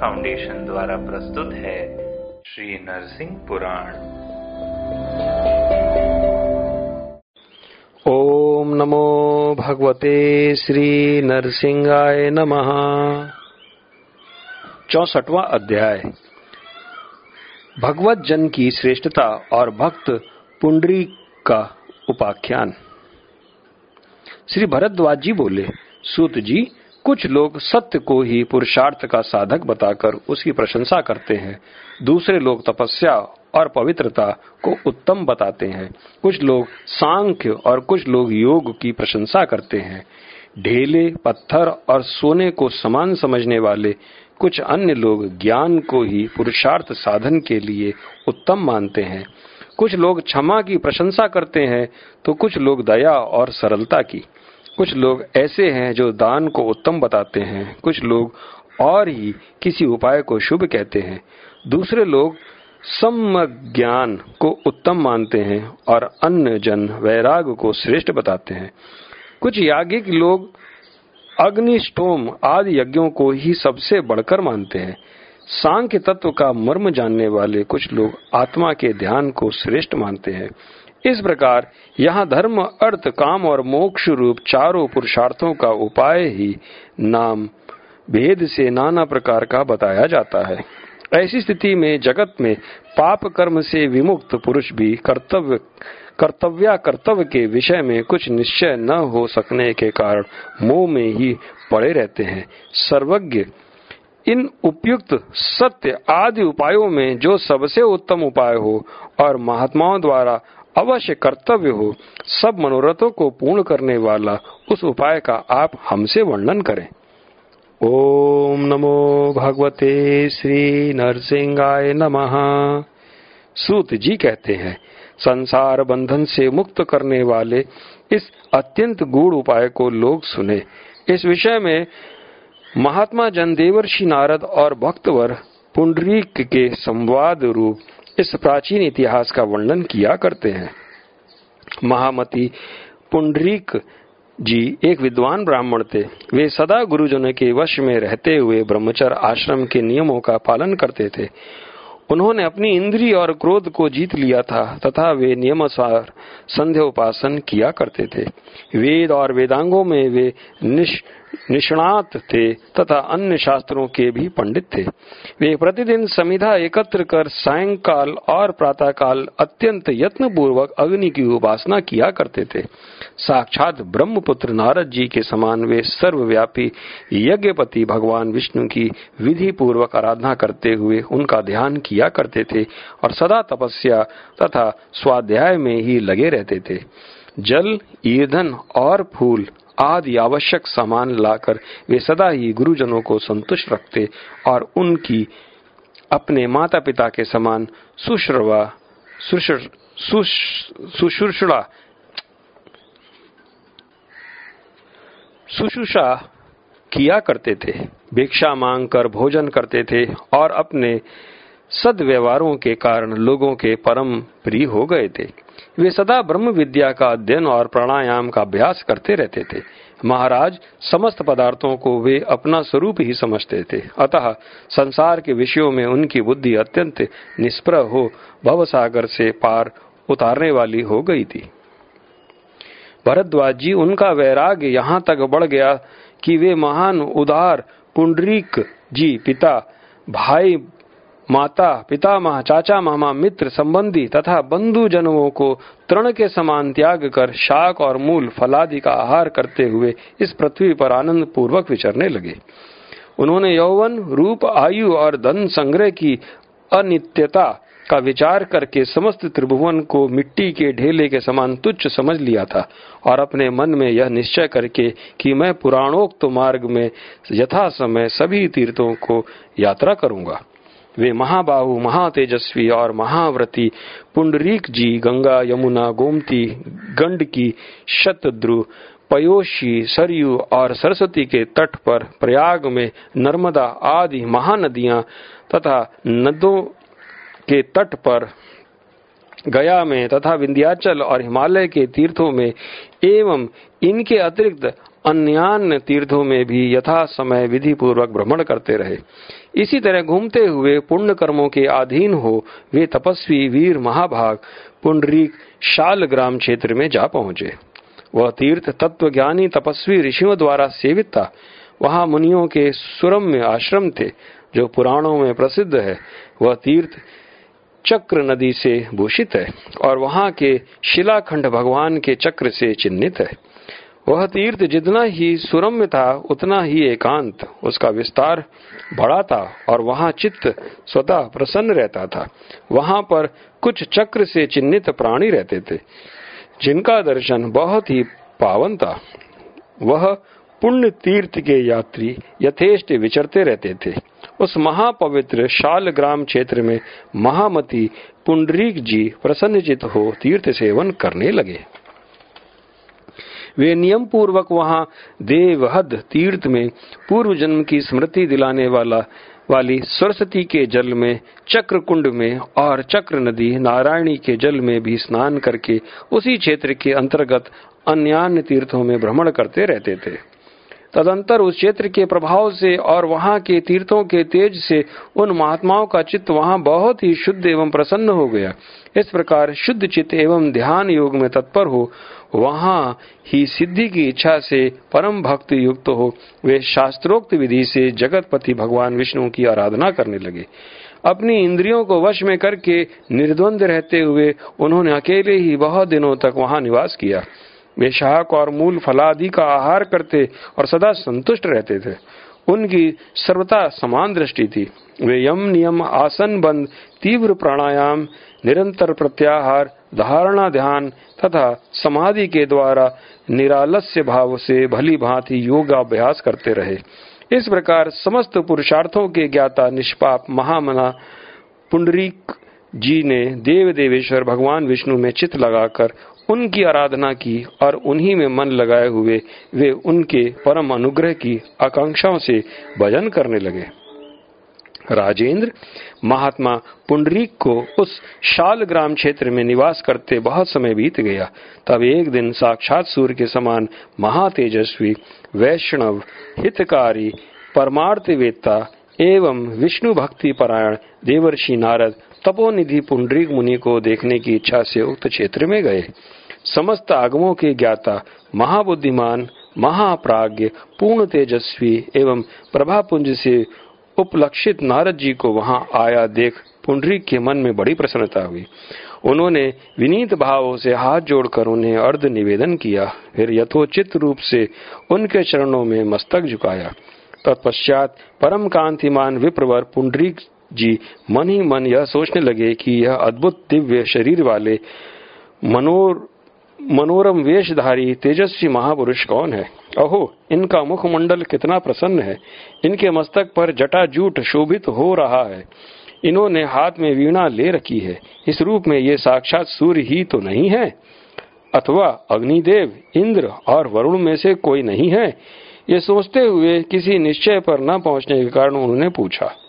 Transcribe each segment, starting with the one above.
Foundation द्वारा प्रस्तुत है श्री नरसिंह पुराण। ओम नमो भगवते श्री नरसिंहाय नमः। चौसठवा अध्याय। भगवत जन की श्रेष्ठता और भक्त पुंडरी का उपाख्यान। श्री भरद्वाज जी बोले, सूत जी कुछ लोग सत्य को ही पुरुषार्थ का साधक बताकर उसकी प्रशंसा करते हैं। दूसरे लोग तपस्या और पवित्रता को उत्तम बताते हैं। कुछ लोग सांख्य और कुछ लोग योग की प्रशंसा करते हैं। ढेले, पत्थर और सोने को समान समझने वाले कुछ अन्य लोग ज्ञान को ही पुरुषार्थ साधन के लिए उत्तम मानते हैं। कुछ लोग क्षमा की प्रशंसा करते हैं तो कुछ लोग दया और सरलता की। कुछ लोग ऐसे हैं जो दान को उत्तम बताते हैं। कुछ लोग और ही किसी उपाय को शुभ कहते हैं। दूसरे लोग सम ज्ञान को उत्तम मानते हैं और अन्य जन वैराग को श्रेष्ठ बताते हैं। कुछ याज्ञिक लोग अग्निष्टोम आदि यज्ञों को ही सबसे बढ़कर मानते हैं। सांख्य तत्व का मर्म जानने वाले कुछ लोग आत्मा के ध्यान को श्रेष्ठ मानते हैं। इस प्रकार यहाँ धर्म, अर्थ, काम और मोक्ष रूप चारों पुरुषार्थों का उपाय ही नाम भेद से नाना प्रकार का बताया जाता है। ऐसी स्थिति में जगत में पाप कर्म से विमुक्त पुरुष भी कर्तव्य, कर्तव्या कर्तव्य के विषय में कुछ निश्चय न हो सकने के कारण मोह में ही पड़े रहते हैं। सर्वज्ञ, इन उपयुक्त सत्य आदि उपायों में जो सबसे उत्तम उपाय हो और महात्माओं द्वारा अवश्य कर्तव्य हो, सब मनोरथों को पूर्ण करने वाला उस उपाय का आप हमसे वर्णन करें। ओम नमो भगवते श्री नरसिंहाय नमः। सूत जी कहते हैं, संसार बंधन से मुक्त करने वाले इस अत्यंत गूढ़ उपाय को लोग सुने। इस विषय में महात्मा जन देवर्षि नारद और भक्तवर पुंडरीक के संवाद रूप इस प्राचीन इतिहास का वर्णन किया करते हैं। महामती पुंडरीक जी एक विद्वान ब्राह्मण थे। वे सदा गुरुजनों के वश में रहते हुए ब्रह्मचर आश्रम के नियमों का पालन करते थे। उन्होंने अपनी इंद्री और क्रोध को जीत लिया था तथा वे नियमानुसार संध्या उपासन किया करते थे। वेद और वेदांगों में वे निश निष्णात थे तथा अन्य शास्त्रों के भी पंडित थे। वे प्रतिदिन समिधा एकत्र कर सायंकाल और प्रातःकाल अत्यंत यत्न पूर्वक अग्नि की उपासना किया करते थे। साक्षात ब्रह्मपुत्र नारद जी के समान वे सर्वव्यापी यज्ञपति भगवान विष्णु की विधि पूर्वक आराधना करते हुए उनका ध्यान किया करते थे और सदा तपस्या तथा स्वाध्याय में ही लगे रहते थे। जल, ईंधन और फूल आदि आवश्यक सामान लाकर वे सदा ही गुरुजनों को संतुष्ट रखते और उनकी अपने माता पिता के समान सुश्रवा सुश्रुषा सुशुषा किया करते थे, भिक्षा मांग कर भोजन करते थे और अपने सदव्यवहारों के कारण लोगों के परम प्रिय हो गए थे। वे सदा ब्रह्म विद्या का अध्ययन और प्राणायाम का अभ्यास करते रहते थे। महाराज, समस्त पदार्थों को वे अपना स्वरूप ही समझते थे। अतः संसार के विषयों में उनकी बुद्धि अत्यंत निष्प्रह हो भव सागर से पार उतारने वाली हो गई थी। भरद्वाज जी, उनका वैराग्य यहाँ तक बढ़ गया कि वे महान उदार पुंडरीक जी पिता, भाई माता पिता पितामह चाचा मामा मित्र, संबंधी तथा बंधु जनों को तृण के समान त्याग कर शाक और मूल फलादि का आहार करते हुए इस पृथ्वी पर आनंद पूर्वक विचरने लगे। उन्होंने यौवन, रूप, आयु और धन संग्रह की अनित्यता का विचार करके समस्त त्रिभुवन को मिट्टी के ढेले के समान तुच्छ समझ लिया था और अपने मन में यह निश्चय करके कि मैं पुराणोक्त मार्ग में यथा समय सभी तीर्थों को यात्रा करूँगा। वे महाबाहु, महातेजस्वी और महाव्रती, पुंडरीक जी, गंगा, यमुना, गोमती गंडकी शतद्रु, पयोशी, सरयू और सरस्वती के तट पर प्रयाग में नर्मदा आदि महानदियाँ तथा नदों के तट पर गया में तथा विंध्याचल और हिमालय के तीर्थों में एवं इनके अतिरिक्त अन्यान्य तीर्थों में भी यथा समय विधि पूर्वक भ्रमण करते रहे। इसी तरह घूमते हुए पुण्य कर्मों के अधीन हो, वे तपस्वी वीर महाभाग पुंडरीक शाल ग्राम क्षेत्र में जा पहुँचे। वह तीर्थ तत्व ज्ञानी तपस्वी ऋषियों द्वारा सेवित था। वहाँ मुनियों के सुरम्य आश्रम थे, जो पुराणों में प्रसिद्ध है। वह तीर्थ चक्र नदी से भूषित है और वहाँ के शिलाखंड भगवान के चक्र से चिन्हित है। वह तीर्थ जितना ही सुरम्य था, उतना ही एकांत, उसका विस्तार बड़ा था और वहाँ चित्त स्वतः प्रसन्न रहता था। वहाँ पर कुछ चक्र से चिन्हित प्राणी रहते थे, जिनका दर्शन बहुत ही पावन था। वह पुण्य तीर्थ के यात्री यथेष्ट विचरते रहते थे। उस महापवित्र शाल ग्राम क्षेत्र में महामती पुंडरीक जी प्रसन्नचित हो तीर्थ सेवन करने लगे। वे नियम पूर्वक वहाँ देवहद तीर्थ में पूर्व जन्म की स्मृति दिलाने वाला, वाली सरस्वती के जल में चक्र कुंड में और चक्र नदी नारायणी के जल में भी स्नान करके उसी क्षेत्र के अंतर्गत अन्य तीर्थों में भ्रमण करते रहते थे। तदंतर उस क्षेत्र के प्रभाव से और वहाँ के तीर्थों के तेज से उन महात्माओं का चित्त वहाँ बहुत ही शुद्ध एवं प्रसन्न हो गया। इस प्रकार शुद्ध चित्त एवं ध्यान योग में तत्पर हो, वहाँ ही सिद्धि की इच्छा से परम भक्त युक्त हो। वे शास्त्रोक्त विधि से जगतपति भगवान विष्णु की आराधना करने लगे। अपनी इंद्रियों को वश में करके निर्द्वंद रहते हुए उन्होंने अकेले ही बहुत दिनों तक वहाँ निवास किया। वे शाक और मूल फलादि का आहार करते और सदा संतुष्ट रहते थे। उनकी सर्वता समान दृष्टि थी। वे यम नियम आसन बंद तीव्र प्राणायाम, निरंतर प्रत्याहार, धारणा ध्यान तथा समाधि के द्वारा निरालस्य भाव से भली भांति योगाभ्यास करते रहे। इस प्रकार समस्त पुरुषार्थों के ज्ञाता निष्पाप महामना पुंडरीक जी ने देव देवेश्वर भगवान विष्णु में चित लगाकर उनकी आराधना की और उन्हीं में मन लगाए हुए वे उनके परम अनुग्रह की आकांक्षाओं से भजन करने लगे। राजेंद्र, महात्मा पुंडरीक को उस शाल ग्राम क्षेत्र में निवास करते बहुत समय बीत गया। तब एक दिन साक्षात सूर्य के समान महातेजस्वी, वैष्णव, हितकारी परमार्थवेत्ता एवं विष्णु भक्ति परायण देवर्षि नारद तपोनिधि पुंडरीक मुनि को देखने की इच्छा से उक्त क्षेत्र में गए। समस्त आगमों के ज्ञाता, महाबुद्धिमान, महाप्राज्ञ, पूर्ण तेजस्वी एवं प्रभापुंज से उपलक्षित नारद जी को वहाँ आया देख पुंडरीक के मन में बड़ी प्रसन्नता हुई। उन्होंने विनीत भाव से हाथ जोड़कर उन्हें अर्ध निवेदन किया, फिर यथोचित रूप से उनके चरणों में मस्तक झुकाया। तत्पश्चात परम कांतिमान विप्रवर पुंडरीक जी, मन ही मन यह सोचने लगे कि यह अद्भुत दिव्य शरीर वाले मनोर, मनोरम वेशधारी तेजस्वी महापुरुष कौन है? अहो, इनका मुखमंडल कितना प्रसन्न है। इनके मस्तक पर जटाजूट शोभित हो रहा है। इन्होंने हाथ में वीणा ले रखी है। इस रूप में ये साक्षात सूर्य ही तो नहीं है? अथवा अग्निदेव, इंद्र और वरुण में से कोई नहीं है? ये सोचते हुए किसी निश्चय पर न पहुँचने के कारण उन्होंने पूछा।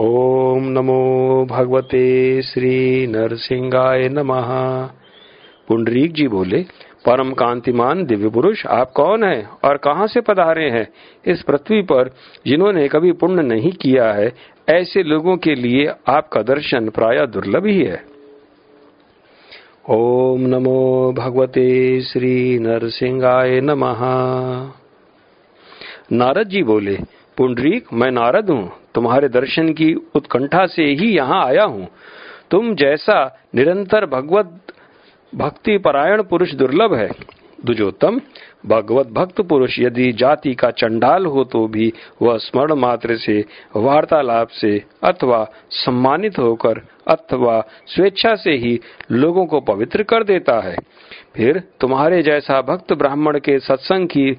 ओम नमो भगवते श्री नरसिंहाय नमः। पुंडरीक जी बोले, परम कांतिमान दिव्य पुरुष, आप कौन है और कहाँ से पधारे हैं? इस पृथ्वी पर जिन्होंने कभी पुण्य नहीं किया है, ऐसे लोगों के लिए आपका दर्शन प्राय दुर्लभ ही है। ओम नमो भगवते श्री नरसिंहाय नमः। नारद जी बोले पुंडरीक, मैं नारद हूँ। तुम्हारे दर्शन की उत्कंठा से ही यहाँ आया हूँ। तुम जैसा निरंतर भगवत भक्ति परायण पुरुष दुर्लभ है। दुजोत्तम, भगवत भक्त पुरुष, यदि जाति का चंडाल हो तो भी वह स्मरण मात्र से, वार्तालाप से अथवा सम्मानित होकर अथवा स्वेच्छा से ही लोगों को पवित्र कर देता है। फिर तुम्हारे जैसा भक्त ब्राह्मण के सत्संग की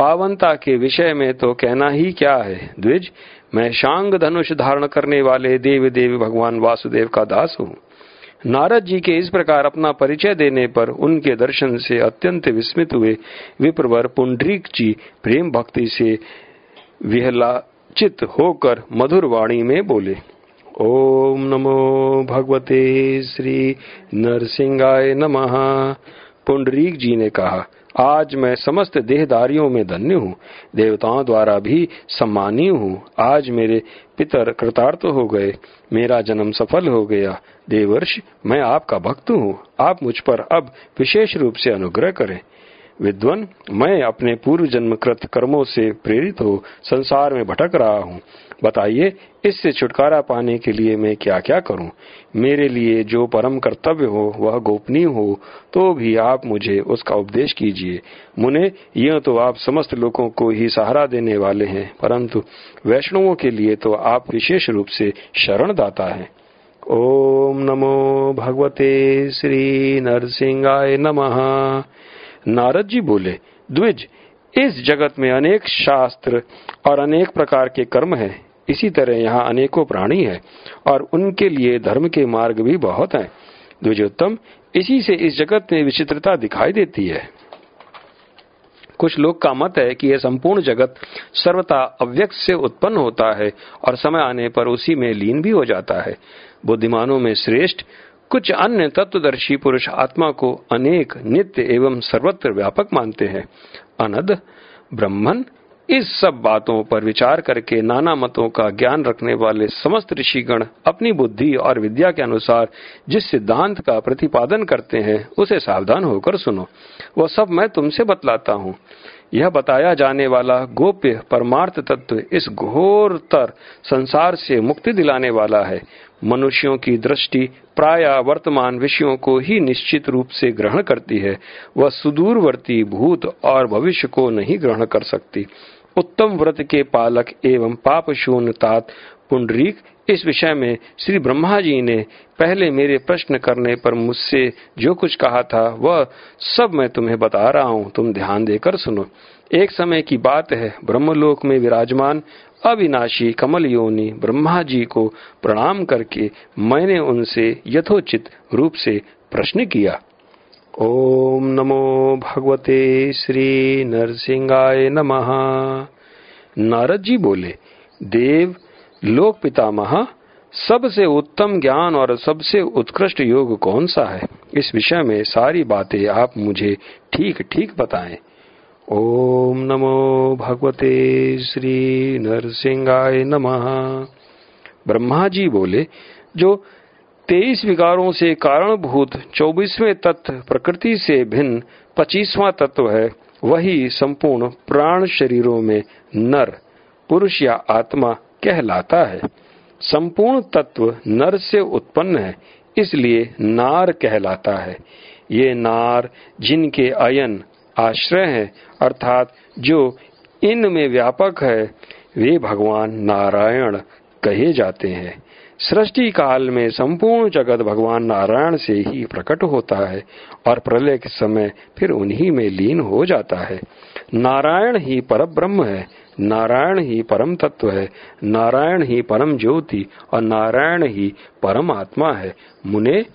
पावनता के विषय में तो कहना ही क्या है? द्विज, मैं शांग धनुष धारण करने वाले देव देव भगवान वासुदेव का दास हूँ। नारद जी के इस प्रकार अपना परिचय देने पर उनके दर्शन से अत्यंत विस्मित हुए। विप्रवर पुंडरीक जी प्रेम भक्ति से विहलाचित होकर मधुर वाणी में बोले, ओम नमो भगवते श्री नरसिंहाय नमः। पुंडरीक जी ने कहा आज मैं समस्त देहदारियों में धन्य हूँ। देवताओं द्वारा भी सम्मानीय हूँ। आज मेरे पितर कृतार्थ हो गए। मेरा जन्म सफल हो गया। देवर्ष, मैं आपका भक्त हूँ। आप मुझ पर अब विशेष रूप से अनुग्रह करें। विद्वन, मैं अपने पूर्व जन्म कृत कर्मों से प्रेरित हो संसार में भटक रहा हूँ। बताइए, इससे छुटकारा पाने के लिए मैं क्या क्या करूँ? मेरे लिए जो परम कर्तव्य हो, वह गोपनीय हो तो भी आप मुझे उसका उपदेश कीजिए। मुने, यह तो आप समस्त लोगों को ही सहारा देने वाले हैं, परंतु वैष्णवों के लिए तो आप विशेष रूप से शरण दाता है। ओम नमो भगवते श्री नरसिंहाय नमः। नारद जी बोले, द्विज, इस जगत में अनेक शास्त्र और अनेक प्रकार के कर्म हैं। इसी तरह यहाँ अनेकों प्राणी हैं और उनके लिए धर्म के मार्ग भी बहुत हैं। द्विजोत्तम, इसी से इस जगत में विचित्रता दिखाई देती है। कुछ लोग का मत है कि यह संपूर्ण जगत सर्वता अव्यक्त से उत्पन्न होता है और समय आने पर उसी में लीन भी हो जाता है। बुद्धिमानों में श्रेष्ठ कुछ अन्य तत्वदर्शी पुरुष आत्मा को अनेक नित्य एवं सर्वत्र व्यापक मानते हैं। अनद, ब्रह्मन, इस सब बातों पर विचार करके नाना मतों का ज्ञान रखने वाले समस्त ऋषिगण अपनी बुद्धि और विद्या के अनुसार जिस सिद्धांत का प्रतिपादन करते हैं, उसे सावधान होकर सुनो। वह सब मैं तुमसे बतलाता हूँ। यह बताया जाने वाला गोप्य परमार्थ तत्व इस घोरतर संसार से मुक्ति दिलाने वाला है। मनुष्यों की दृष्टि प्राय वर्तमान विषयों को ही निश्चित रूप से ग्रहण करती है। वह सुदूरवर्ती भूत और भविष्य को नहीं ग्रहण कर सकती। उत्तम व्रत के पालक एवं पाप शून्य तात पुंडरीक, इस विषय में श्री ब्रह्मा जी ने पहले मेरे प्रश्न करने पर मुझसे जो कुछ कहा था, वह सब मैं तुम्हें बता रहा हूँ। तुम ध्यान देकर सुनो। एक समय की बात है, ब्रह्मलोक में विराजमान, अविनाशी कमल योनि ब्रह्मा जी को प्रणाम करके मैंने उनसे यथोचित रूप से प्रश्न किया। ओम नमो भगवते श्री नरसिंहाय नमः। नारद जी बोले, देव, लोक पितामह, सबसे उत्तम ज्ञान और सबसे उत्कृष्ट योग कौन सा है? इस विषय में सारी बातें आप मुझे ठीक ठीक बताएँ। ओम नमो भगवते श्री नरसिंहाय नमः। ब्रह्मा जी बोले, जो तेईस विकारों से कारणभूत, चौबीसवें तत्व प्रकृति से भिन्न, पच्चीसवां तत्व है, वही संपूर्ण प्राण शरीरों में नर, पुरुष या आत्मा कहलाता है। संपूर्ण तत्व नर से उत्पन्न है, इसलिए नार कहलाता है। ये नार जिनके अयन आश्रय है, अर्थात जो इनमें व्यापक है, वे भगवान नारायण कहे जाते हैं। सृष्टि काल में संपूर्ण जगत भगवान नारायण से ही प्रकट होता है और प्रलय के समय फिर उन्हीं में लीन हो जाता है। नारायण ही पर ब्रह्म है, नारायण ही परम तत्व है, नारायण ही परम ज्योति और नारायण ही परम आत्मा है। मुने,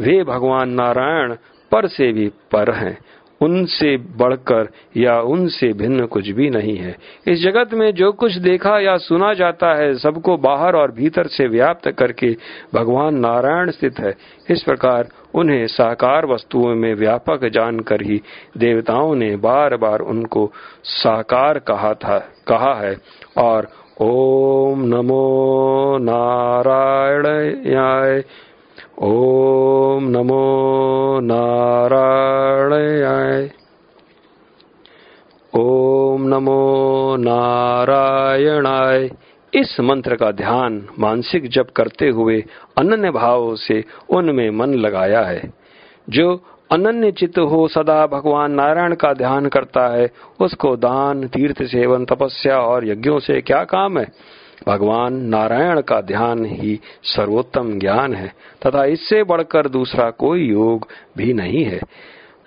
वे भगवान नारायण पर से भी पर हैं। उनसे बढ़कर या उनसे भिन्न कुछ भी नहीं है। इस जगत में जो कुछ देखा या सुना जाता है, सबको बाहर और भीतर से व्याप्त करके भगवान नारायण स्थित है। इस प्रकार उन्हें साकार वस्तुओं में व्यापक जानकर ही देवताओं ने बार बार उनको साकार कहा था, कहा है। और ओम नमो नारायण ओम नमो नारायणाय। ओम नमो नारायणाय। इस मंत्र का ध्यान मानसिक जप करते हुए अनन्य भाव से उनमें मन लगाया है। जो अनन्य चित्त हो सदा भगवान नारायण का ध्यान करता है, उसको दान, तीर्थ सेवन, तपस्या और यज्ञों से क्या काम है? भगवान नारायण का ध्यान ही सर्वोत्तम ज्ञान है, तथा इससे बढ़कर दूसरा कोई योग भी नहीं है।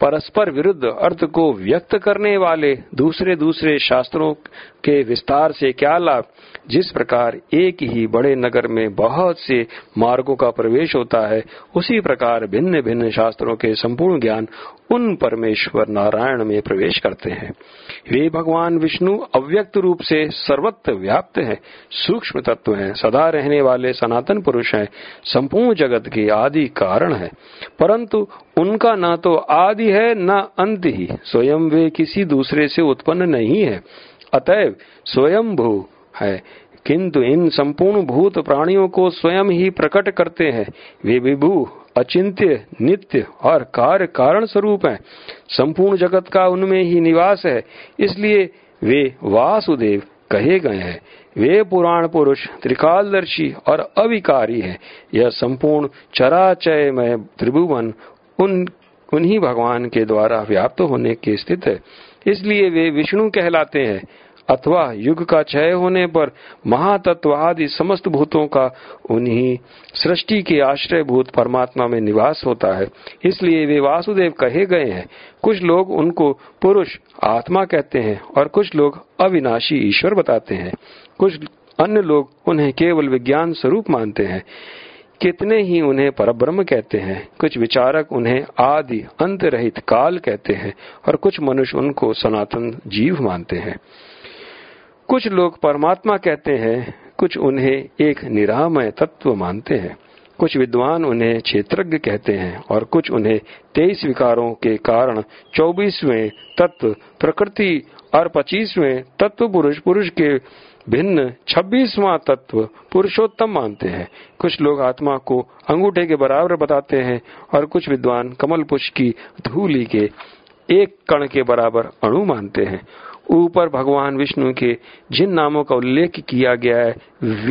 परस्पर विरुद्ध अर्थ को व्यक्त करने वाले दूसरे दूसरे शास्त्रों के विस्तार से क्या लाभ? जिस प्रकार एक ही बड़े नगर में बहुत से मार्गों का प्रवेश होता है, उसी प्रकार भिन्न भिन्न शास्त्रों के संपूर्ण ज्ञान उन परमेश्वर नारायण में प्रवेश करते हैं। वे भगवान विष्णु अव्यक्त रूप से सर्वत्र व्याप्त हैं, सूक्ष्म तत्व हैं, सदा रहने वाले सनातन पुरुष हैं, संपूर्ण जगत के आदि कारण है। परंतु उनका न तो आदि है, न अंत ही। स्वयं वे किसी दूसरे से उत्पन्न नहीं है। अतएव स्वयं भू है। किंतु इन संपूर्ण भूत प्राणियों को स्वयं ही प्रकट करते हैं। वे विभू, अचिंत्य, नित्य और कार्य कारण स्वरूप हैं। संपूर्ण जगत का उनमें ही निवास है। इसलिए वे वासुदेव कहे गए हैं। वे पुराण पुरुष, त्रिकालदर्शी और अविकारी हैं। यह संपूर्ण चराचय में त्रिभुवन उन, उन्हीं भगवान के द्वारा व्याप्त होने के स्थित है। इसलिए वे विष्णु कहलाते हैं। अथवा युग का क्षय होने पर महातत्व आदि समस्त भूतों का उन्हीं सृष्टि के आश्रय भूत परमात्मा में निवास होता है। इसलिए वे वासुदेव कहे गए हैं। कुछ लोग उनको पुरुष, आत्मा कहते हैं और कुछ लोग अविनाशी ईश्वर बताते हैं। कुछ अन्य लोग उन्हें केवल विज्ञान स्वरूप मानते हैं। कितने ही उन्हें परब्रह्म कहते हैं, कुछ विचारक उन्हें आदि अंत रहित काल कहते हैं और कुछ मनुष्य उनको सनातन जीव मानते हैं। कुछ लोग परमात्मा कहते हैं, कुछ उन्हें एक निरामय तत्व मानते हैं। कुछ विद्वान उन्हें क्षेत्रज्ञ कहते हैं और कुछ उन्हें तेईस विकारों के कारण चौबीसवें तत्व, प्रकृति और पच्चीसवें तत्व पुरुष पुरुष के भिन्न छब्बीसवां तत्व पुरुषोत्तम मानते हैं। कुछ लोग आत्मा को अंगूठे के बराबर बताते हैं और कुछ विद्वान कमल पुष्प की धूली के एक कण के बराबर अणु मानते हैं। ऊपर भगवान विष्णु के जिन नामों का उल्लेख किया गया है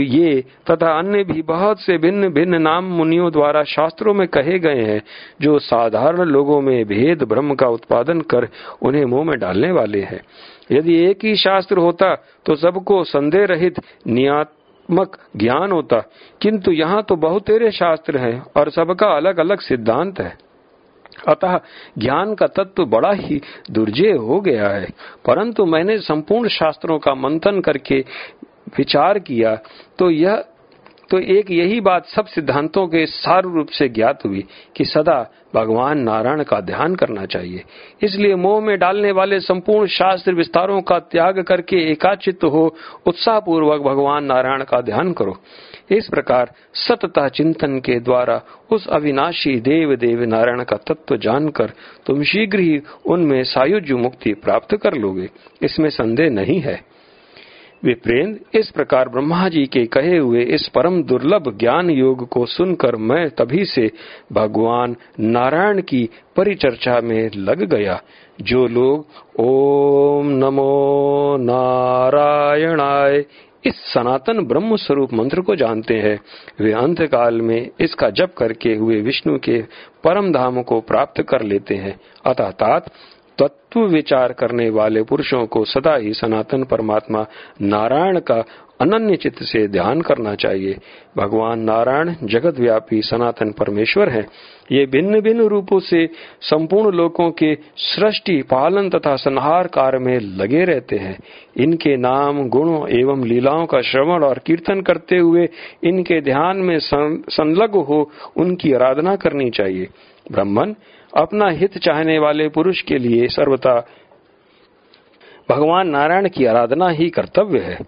ये तथा अन्य भी बहुत से भिन्न भिन्न नाम मुनियों द्वारा शास्त्रों में कहे गए हैं, जो साधारण लोगों में भेद ब्रह्म का उत्पादन कर उन्हें मुँह में डालने वाले हैं। यदि एक ही शास्त्र होता तो सबको संदेह रहित, नियात्मक ज्ञान होता। किंतु यहाँ तो बहुत तेरे शास्त्र हैं, और सबका अलग अलग सिद्धांत है। अतः ज्ञान का तत्व बड़ा ही दुर्जय हो गया है। परंतु मैंने संपूर्ण शास्त्रों का मंथन करके विचार किया तो यह तो एक यही बात सब सिद्धांतों के सार रूप से ज्ञात हुई कि सदा भगवान नारायण का ध्यान करना चाहिए। इसलिए मोह में डालने वाले संपूर्ण शास्त्र विस्तारों का त्याग करके एकाचित हो उत्साह पूर्वक भगवान नारायण का ध्यान करो। इस प्रकार सतता चिंतन के द्वारा उस अविनाशी देव देव नारायण का तत्व जानकर तुम शीघ्र ही उनमें सायुज मुक्ति प्राप्त कर लोगे। इसमें संदेह नहीं है। विप्रेंद्र इस प्रकार ब्रह्मा जी के कहे हुए इस परम दुर्लभ ज्ञान योग को सुनकर मैं तभी से भगवान नारायण की परिचर्चा में लग गया, जो लोग ओम नमो नारायणाय, इस सनातन ब्रह्म स्वरूप मंत्र को जानते हैं। वे अंत काल में इसका जप करके हुए विष्णु के परम धाम को प्राप्त कर लेते हैं। अतः तात तत्व विचार करने वाले पुरुषों को सदा ही सनातन परमात्मा नारायण का अनन्य चित्त से ध्यान करना चाहिए। भगवान नारायण जगत व्यापी सनातन परमेश्वर है। ये भिन्न भिन्न रूपों से संपूर्ण लोगों के सृष्टि, पालन तथा संहार कार्य में लगे रहते हैं। इनके नाम, गुणों एवं लीलाओं का श्रवण और कीर्तन करते हुए इनके ध्यान में संलग्न हो उनकी आराधना करनी चाहिए। ब्राह्मण अपना हित चाहने वाले पुरुष के लिए सर्वथा भगवान नारायण की आराधना ही कर्तव्य है।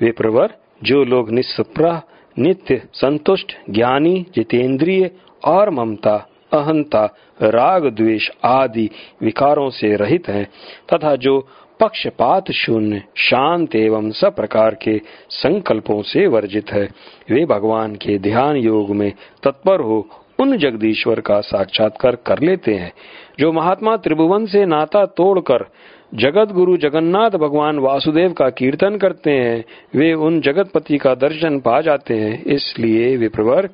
वे प्रवर, जो लोग निस्प्रा नित्य, संतुष्ट, ज्ञानी, जितेंद्रिय और ममता, अहंता, राग, द्वेष आदि विकारों से रहित हैं, तथा जो पक्षपात शून्य, शांत एवं सब प्रकार के संकल्पों से वर्जित है, वे भगवान के ध्यान योग में तत्पर हो उन जगदीश्वर का साक्षात्कार कर लेते हैं, जो महात्मा त्रिभुवन से नाता तोड़कर जगत गुरु जगन्नाथ भगवान वासुदेव का कीर्तन करते हैं, वे उन जगतपति का दर्शन पा जाते हैं। इसलिए विप्रवर,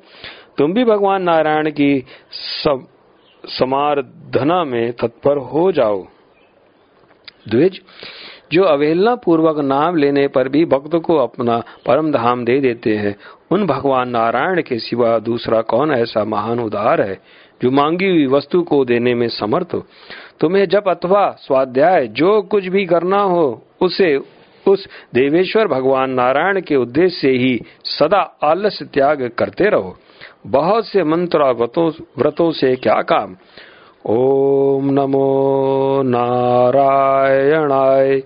तुम भी भगवान नारायण की सब समारधना में तत्पर हो जाओ। द्विज जो अवहेलना पूर्वक नाम लेने पर भी भक्त को अपना परम धाम दे देते हैं। उन भगवान नारायण के सिवा दूसरा कौन ऐसा महान उदार है, जो मांगी हुई वस्तु को देने में समर्थ हो? तुम्हें जब अथवा स्वाध्याय, जो कुछ भी करना हो, उसे, उस देवेश्वर भगवान नारायण के उद्देश्य से ही सदा आलस्य त्याग करते रहो। बहुत से मंत्र व्रतों से क्या काम? ओम नमो नारायणाय।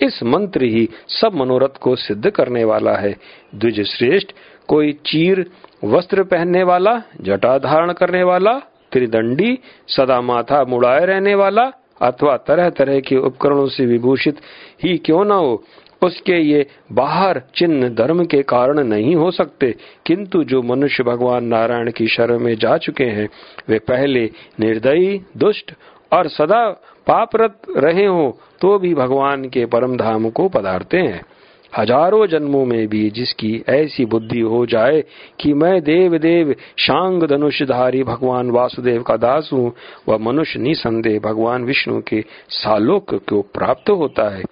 इस मंत्र ही सब मनोरथ को सिद्ध करने वाला है। द्विज श्रेष्ठ, कोई चीर, वस्त्र पहनने वाला, जटा धारण करने वाला, त्रिदंडी, सदा माथा मुड़ाए रहने वाला, अथवा तरह तरह के उपकरणों से विभूषित, ही क्यों न हो उसके ये बाहर चिन्ह धर्म के कारण नहीं हो सकते। किंतु जो मनुष्य भगवान नारायण की शरण में जा चुके हैं, वे पहले निर्दयी, दुष्ट और सदा पापरत रहे हो तो भी भगवान के परम धाम को पधारते हैं। हज़ारों जन्मों में भी जिसकी ऐसी बुद्धि हो जाए कि मैं देव देव शांग धनुषधारी भगवान वासुदेव का दास हूँ, वह मनुष्य निसंदेह भगवान विष्णु के सालोक को प्राप्त होता है।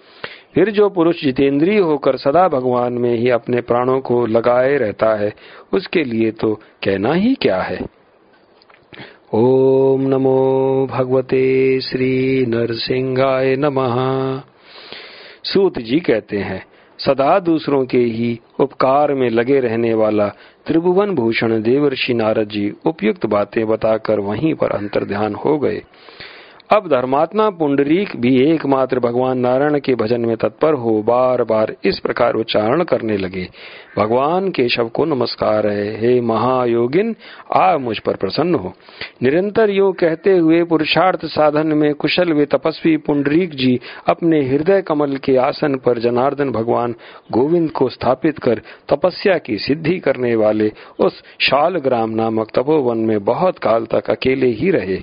फिर जो पुरुष जितेंद्रीय होकर सदा भगवान में ही अपने प्राणों को लगाए रहता है, उसके लिए तो कहना ही क्या है? ओम नमो भगवते श्री नरसिंहाय नमः। सूत जी कहते हैं, सदा दूसरों के ही उपकार में लगे रहने वाला त्रिभुवन भूषण देवर्षि नारद जी उपयुक्त बातें बताकर वहीं पर अंतर ध्यान हो गए। अब धर्मात्मा पुंडरीक भी एकमात्र भगवान नारायण के भजन में तत्पर हो बार बार इस प्रकार उच्चारण करने लगे। भगवान केशव को नमस्कार है। हे महायोगिन आ मुझ पर प्रसन्न हो। निरंतर यो कहते हुए पुरुषार्थ साधन में कुशल वे तपस्वी पुंडरीक जी अपने हृदय कमल के आसन पर जनार्दन भगवान गोविंद को स्थापित कर तपस्या की सिद्धि करने वाले उस शालग्राम नामक तपोवन में बहुत काल तक अकेले ही रहे।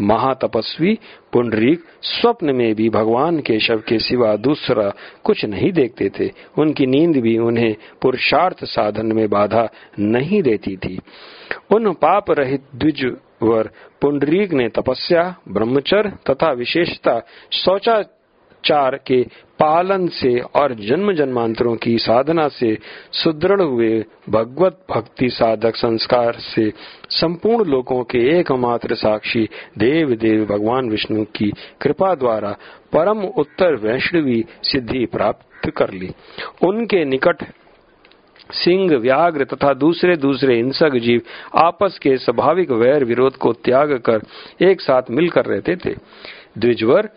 महातपस्वी पुंडरीक स्वप्न में भी भगवान के शव के सिवा दूसरा कुछ नहीं देखते थे। उनकी नींद भी उन्हें पुरुषार्थ साधन में बाधा नहीं देती थी। उन पाप रहित द्विज वर पुंडरीक ने तपस्या ब्रह्मचर तथा विशेषता शौचा चार के पालन से और जन्म जन्मांतरों की साधना से सुदृढ़ हुए भगवत भक्ति साधक संस्कार से संपूर्ण लोगों के एकमात्र साक्षी देव देव भगवान विष्णु की कृपा द्वारा परम उत्तर वैष्णवी सिद्धि प्राप्त कर ली। उनके निकट सिंह, व्याघ्र तथा दूसरे दूसरे हिंसक जीव आपस के स्वाभाविक वैर विरोध को त्याग कर एक साथ मिलकर रहते थे। द्विजवर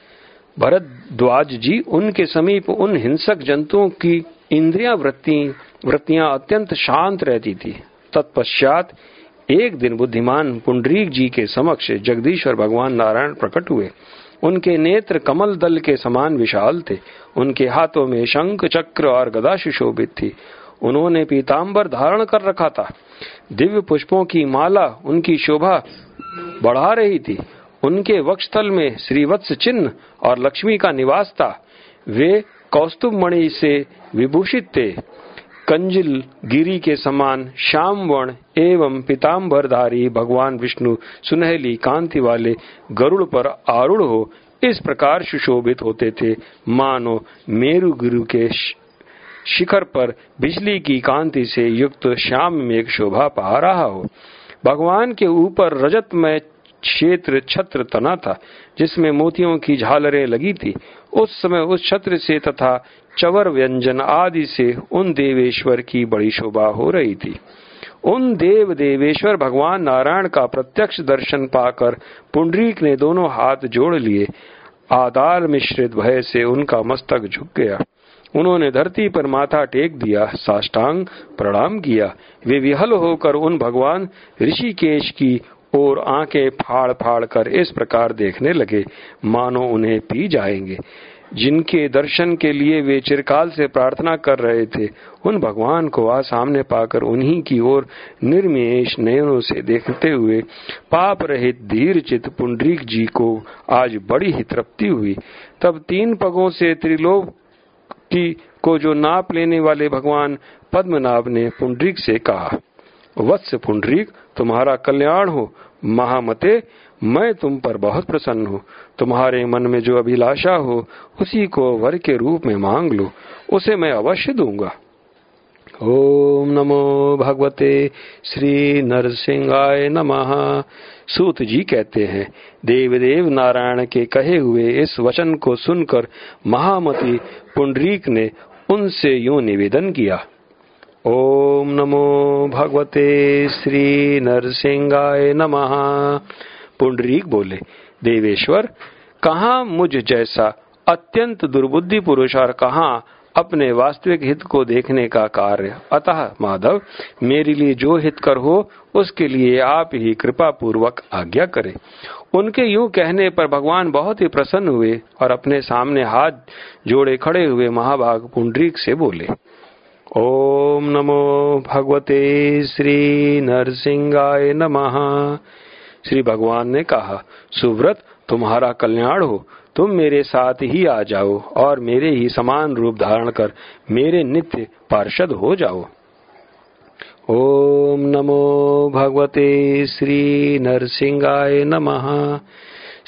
भरद्वाज जी, उनके समीप उन हिंसक जंतुओं की इंद्रिया वृत्ति, वृत्तियाँ अत्यंत शांत रहती थी। तत्पश्चात एक दिन बुद्धिमान पुंडरीक जी के समक्ष जगदीश्वर भगवान नारायण प्रकट हुए। उनके नेत्र कमल दल के समान विशाल थे। उनके हाथों में शंख, चक्र और गदा सुशोभित थी। उन्होंने पीताम्बर धारण कर रखा था। दिव्य पुष्पों की माला उनकी शोभा बढ़ा रही थी। उनके वक्षस्थल में श्रीवत्स चिन्ह और लक्ष्मी का निवास था। वे कौस्तुभ मणि से विभूषित थे। कंजिल गिरी के समान श्याम वर्ण एवं पिताम्बरधारी भगवान विष्णु सुनहली कांति वाले गरुड़ पर आरूढ़ हो इस प्रकार सुशोभित होते थे। मानो मेरु गुरु के शिखर पर बिजली की कांति से युक्त श्याम में एक शोभा पा रहा हो। भगवान के ऊपर रजत में क्षेत्र छत्र तना था, जिसमें मोतियों की झालरें लगी थी। उस समय उस छत्र से तथा चवर व्यंजन आदि से उन देवेश्वर की बड़ी शोभा हो रही थी। उन देव देवेश्वर भगवान नारायण का प्रत्यक्ष दर्शन पाकर पुंडरीक ने दोनों हाथ जोड़ लिए। आदार मिश्रित भय से उनका मस्तक झुक गया। उन्होंने धरती पर माथा टेक दिया, साष्टांग प्रणाम किया। वे विहल होकर उन भगवान ऋषिकेश की और आँखें फाड़ फाड़ कर इस प्रकार देखने लगे, मानो उन्हें पी जाएँगे। जिनके दर्शन के लिए वे चिरकाल से प्रार्थना कर रहे थे, उन भगवान को आज सामने पाकर उन्हीं की ओर निर्मेश नयनों से देखते हुए, पाप रहित धीर चित पुंडरीक जी को आज बड़ी ही तृप्ति हुई। तब तीन पगों से त्रिलोक की को जो नाप लेने वाले भगवान पद्मनाभ ने पुंडरीक से कहा, वत्स पुंडरीक तुम्हारा कल्याण हो, महामते, मैं तुम पर बहुत प्रसन्न हूँ। तुम्हारे मन में जो अभिलाषा हो, उसी को वर के रूप में मांग लो, उसे मैं अवश्य दूँगा। ओम नमो भगवते, श्री नरसिंहाय नमः। सूत जी कहते हैं, देवदेव नारायण के कहे हुए इस वचन को सुनकर महामती पुंडरीक ने उनसे यूँ निवेदन किया ओम नमो भगवते श्री नरसिंहाय नमः। पुंडरीक बोले, देवेश्वर, कहा मुझ जैसा अत्यंत दुर्बुद्धि पुरुष और कहा अपने वास्तविक हित को देखने का कार्य? अतः माधव, मेरे लिए जो हित कर हो उसके लिए आप ही कृपा पूर्वक आज्ञा करें। उनके यूँ कहने पर भगवान बहुत ही प्रसन्न हुए और अपने सामने हाथ जोड़े खड़े हुए महाभाग पुंडरीक से बोले ओम नमो भगवते श्री नरसिंहाय नमः। श्री भगवान ने कहा, सुव्रत, तुम्हारा कल्याण हो, तुम मेरे साथ ही आ जाओ और मेरे ही समान रूप धारण कर मेरे नित्य पार्षद हो जाओ। ओम नमो भगवते श्री नरसिंहाय नमः।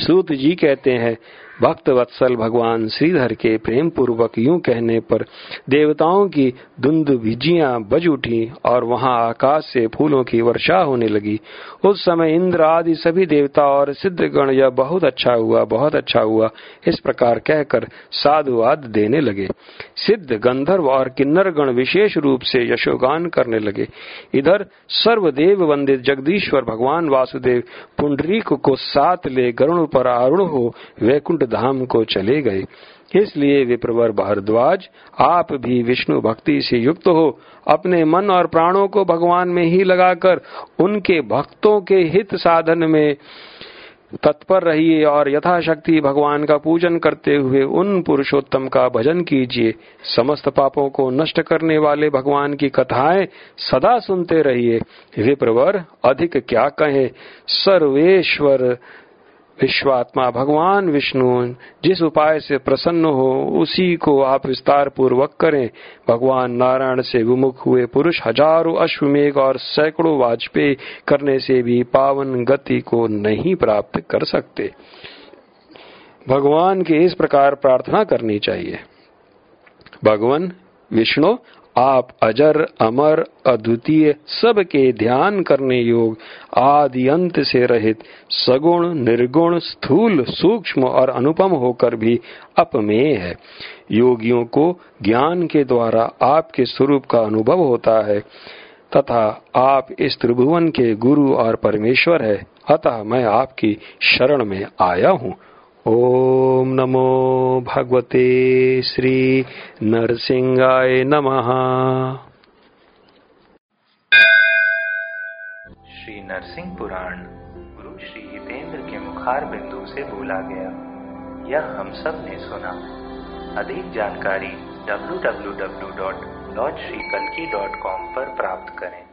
सूत जी कहते हैं भक्त वत्सल भगवान श्रीधर के प्रेम पूर्वक यूँ कहने पर देवताओं की धुंध भिजियाँ बज उठी और वहाँ आकाश से फूलों की वर्षा होने लगी। उस समय इंद्र आदि सभी देवता और सिद्ध गण यह बहुत अच्छा हुआ, बहुत अच्छा हुआ, इस प्रकार कहकर साधुवाद देने लगे। सिद्ध गंधर्व और किन्नर गण विशेष रूप से यशोगान करने लगे। इधर सर्वदेव वंदित जगदीश्वर भगवान वासुदेव पुंडरीक को साथ ले गरुण पर आरूढ़ हो वैकुंठ धाम को चले गए। इसलिए विप्रवर भारद्वाज, आप भी विष्णु भक्ति से युक्त हो। अपने मन और प्राणों को भगवान में ही लगाकर उनके भक्तों के हित साधन में तत्पर रहिए और यथाशक्ति भगवान का पूजन करते हुए उन पुरुषोत्तम का भजन कीजिए। समस्त पापों को नष्ट करने वाले भगवान की कथाएँ सदा सुनते रहिए। विप्रवर अधिक क्या कहे? सर्वेश्वर विश्वात्मा भगवान विष्णु, जिस उपाय से प्रसन्न हो, उसी को आप विस्तार पूर्वक करें। भगवान नारायण से विमुख हुए पुरुष हज़ारों अश्वमेघ और सैकड़ों वाजपेयी करने से भी पावन गति को नहीं प्राप्त कर सकते। भगवान की इस प्रकार प्रार्थना करनी चाहिए। भगवान, विष्णु आप अजर, अमर, अद्वितीय सबके ध्यान करने योग आदि अंत से रहित सगुण, निर्गुण, स्थूल, सूक्ष्म और अनुपम होकर भी अपमेय है। योगियों को ज्ञान के द्वारा आपके स्वरूप का अनुभव होता है तथा आप इस त्रिभुवन के गुरु और परमेश्वर है। अतः मैं आपकी शरण में आया हूँ। ओम नमो भगवते श्री नरसिंहाय नमः। श्री नरसिंह पुराण, गुरु श्री हितेंद्र के मुखार बिंदु से बोला गया। यह हम सबने सुना। अधिक जानकारी www.lordshrikalki.com पर प्राप्त करें।